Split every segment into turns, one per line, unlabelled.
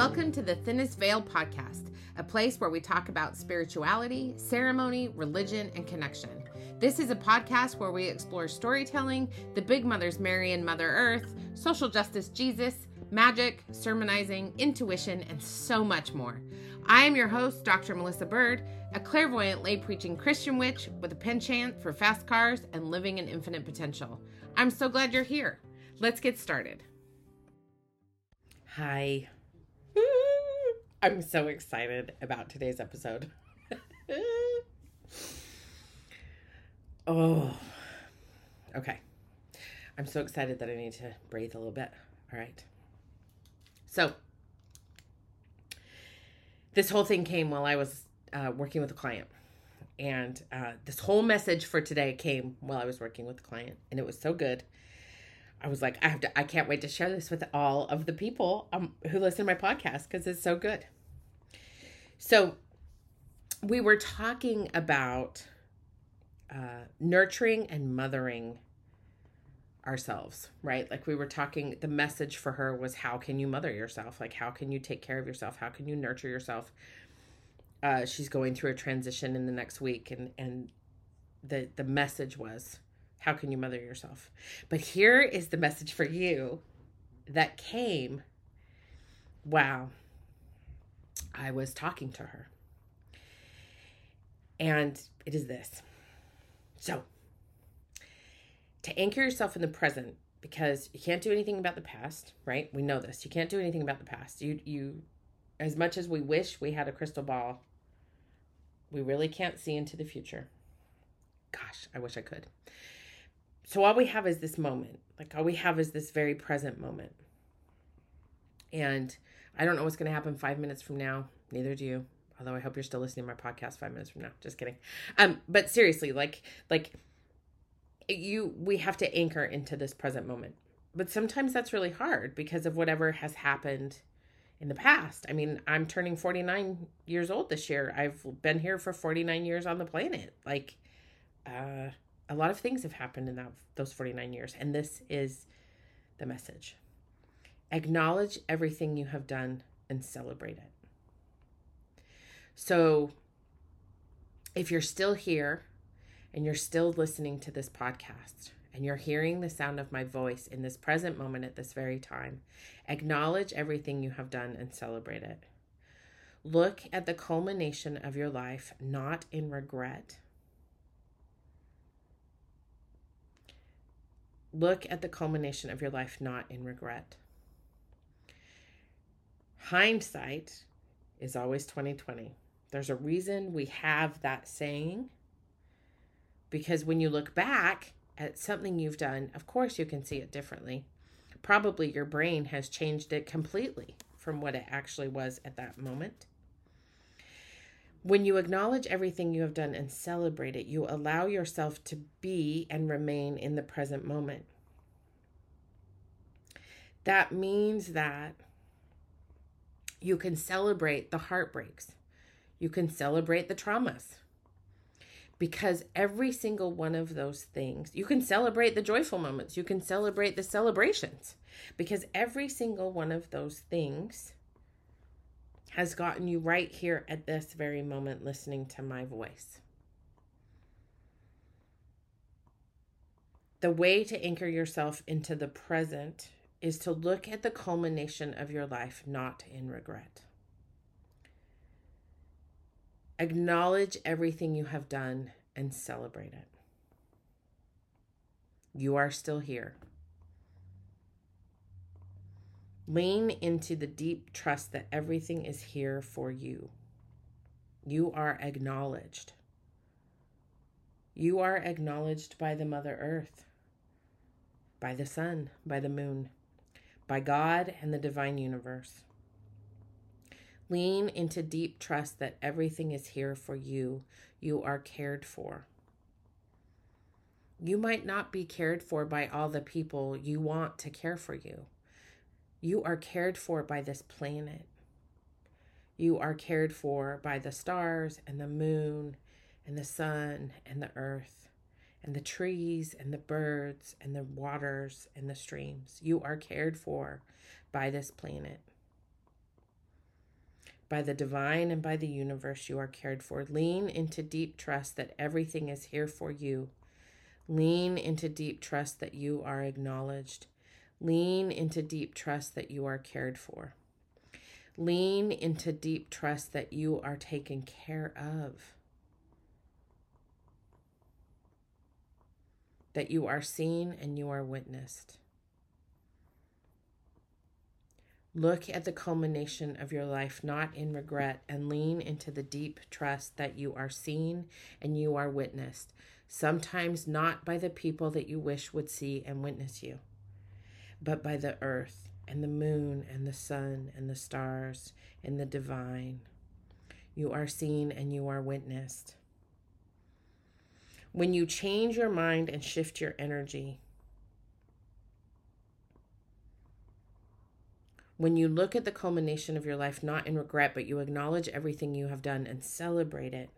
Welcome to the Thinnest Veil podcast, a place where we talk about spirituality, ceremony, religion, and connection. This is a podcast where we explore storytelling, the big mothers Mary and Mother Earth, social justice Jesus, magic, sermonizing, intuition, and so much more. I am your host, Dr. Melissa Bird, a clairvoyant lay preaching Christian witch with a penchant for fast cars and living in infinite potential. I'm so glad you're here. Let's get started. Hi. I'm so excited about today's episode. oh, okay. I'm so excited that I need to breathe a little bit. All right. So, this whole thing came while I was uh, working with a client. And uh, this whole message for today came while I was working with the client, and it was so good. I was like, I have to, I can't wait to share this with all of the people um, who listen to my podcast because it's so good. So, we were talking about uh, nurturing and mothering ourselves, right? Like we were talking, the message for her was how can you mother yourself? Like, how can you take care of yourself? How can you nurture yourself? Uh, she's going through a transition in the next week, and and the the message was how can you mother yourself? But here is the message for you that came. Wow. I was talking to her. And it is this. So, to anchor yourself in the present because you can't do anything about the past, right? We know this. You can't do anything about the past. You you as much as we wish we had a crystal ball, we really can't see into the future. Gosh, I wish I could. So all we have is this moment. Like all we have is this very present moment. And I don't know what's going to happen 5 minutes from now. Neither do you. Although I hope you're still listening to my podcast 5 minutes from now. Just kidding. Um but seriously, like like you we have to anchor into this present moment. But sometimes that's really hard because of whatever has happened in the past. I mean, I'm turning 49 years old this year. I've been here for 49 years on the planet. Like uh a lot of things have happened in that those 49 years and this is the message. Acknowledge everything you have done and celebrate it. So if you're still here and you're still listening to this podcast and you're hearing the sound of my voice in this present moment at this very time acknowledge everything you have done and celebrate it. Look at the culmination of your life not in regret Look at the culmination of your life, not in regret. Hindsight is always 2020. There's a reason we have that saying because when you look back at something you've done, of course you can see it differently. Probably your brain has changed it completely from what it actually was at that moment. When you acknowledge everything you have done and celebrate it, you allow yourself to be and remain in the present moment. That means that you can celebrate the heartbreaks, you can celebrate the traumas. Because every single one of those things, you can celebrate the joyful moments, you can celebrate the celebrations. Because every single one of those things has gotten you right here at this very moment listening to my voice. The way to anchor yourself into the present is to look at the culmination of your life, not in regret. Acknowledge everything you have done and celebrate it. You are still here. Lean into the deep trust that everything is here for you. You are acknowledged. You are acknowledged by the Mother Earth, by the sun, by the moon, by God and the divine universe. Lean into deep trust that everything is here for you. You are cared for. You might not be cared for by all the people you want to care for you. You are cared for by this planet. You are cared for by the stars and the moon and the sun and the earth and the trees and the birds and the waters and the streams. You are cared for by this planet. By the divine and by the universe, you are cared for. Lean into deep trust that everything is here for you. Lean into deep trust that you are acknowledged. Lean into deep trust that you are cared for. Lean into deep trust that you are taken care of. That you are seen and you are witnessed. Look at the culmination of your life not in regret and lean into the deep trust that you are seen and you are witnessed, sometimes not by the people that you wish would see and witness you, but by the earth and the moon and the sun and the stars and the divine. You are seen and you are witnessed. When you change your mind and shift your energy, When you look at the culmination of your life, not in regret, but you acknowledge everything you have done and celebrate it,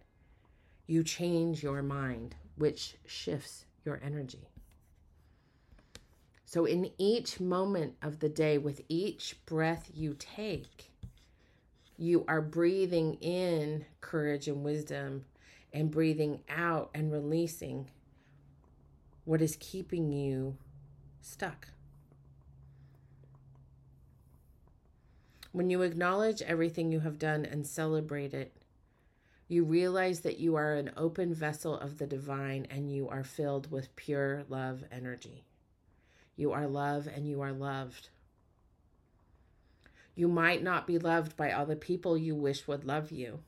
you change your mind, which shifts your energy. So, in each moment of the day, with each breath you take, you are breathing in courage and wisdom and breathing out and releasing what is keeping you stuck. When you acknowledge everything you have done and celebrate it, you realize that you are an open vessel of the divine and you are filled with pure love energy. You are love and you are loved. You might not be loved by all the people you wish would love you.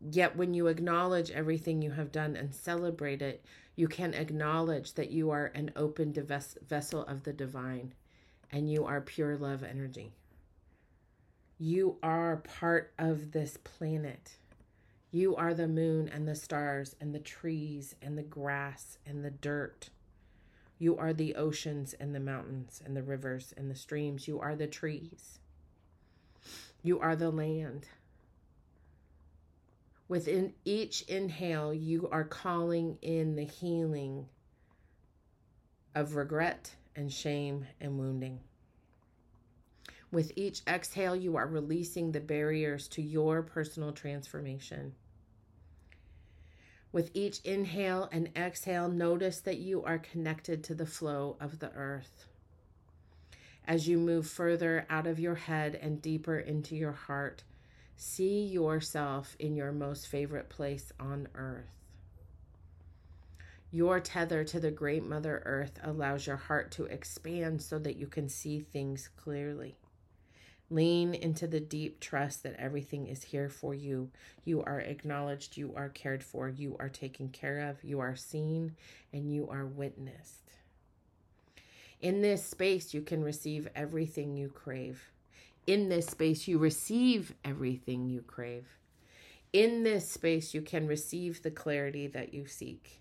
Yet, when you acknowledge everything you have done and celebrate it, you can acknowledge that you are an open vessel of the divine and you are pure love energy. You are part of this planet. You are the moon and the stars and the trees and the grass and the dirt. You are the oceans and the mountains and the rivers and the streams. You are the trees. You are the land. Within each inhale, you are calling in the healing of regret and shame and wounding. With each exhale, you are releasing the barriers to your personal transformation. With each inhale and exhale, notice that you are connected to the flow of the earth. As you move further out of your head and deeper into your heart, see yourself in your most favorite place on earth. Your tether to the great Mother Earth allows your heart to expand so that you can see things clearly. Lean into the deep trust that everything is here for you. You are acknowledged, you are cared for, you are taken care of, you are seen, and you are witnessed. In this space, you can receive everything you crave. In this space, you receive everything you crave. In this space, you can receive the clarity that you seek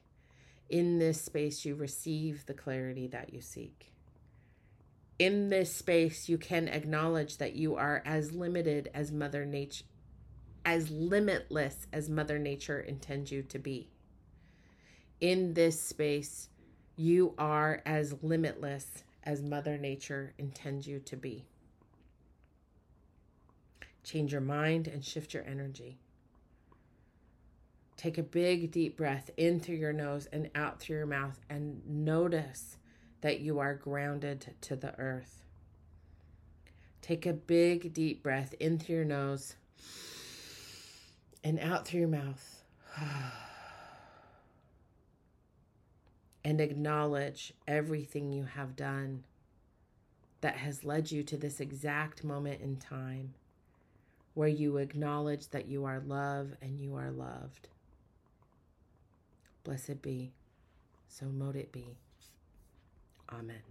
in this space, you receive the clarity that you seek. In this space, you can acknowledge that you are as limited as Mother Nature, as limitless as Mother Nature intends you to be. In this space, you are as limitless as Mother Nature intends you to be. Change your mind and shift your energy. Take a big, deep breath in through your nose and out through your mouth and notice that you are grounded to the earth. Take a big, deep breath in through your nose and out through your mouth. and acknowledge everything you have done that has led you to this exact moment in time where you acknowledge that you are love and you are loved. Blessed be, so mote it be. Amen.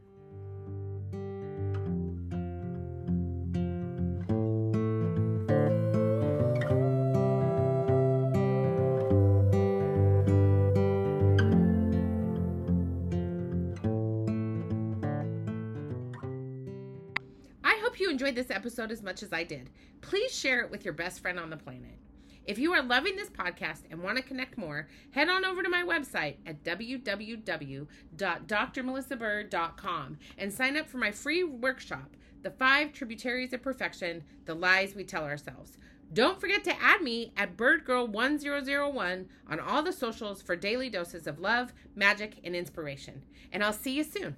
I hope you enjoyed this episode as much as I did. Please share it with your best friend on the planet. If you are loving this podcast and want to connect more, head on over to my website at www.drmelissabird.com and sign up for my free workshop, The Five Tributaries of Perfection The Lies We Tell Ourselves. Don't forget to add me at BirdGirl1001 on all the socials for daily doses of love, magic, and inspiration. And I'll see you soon.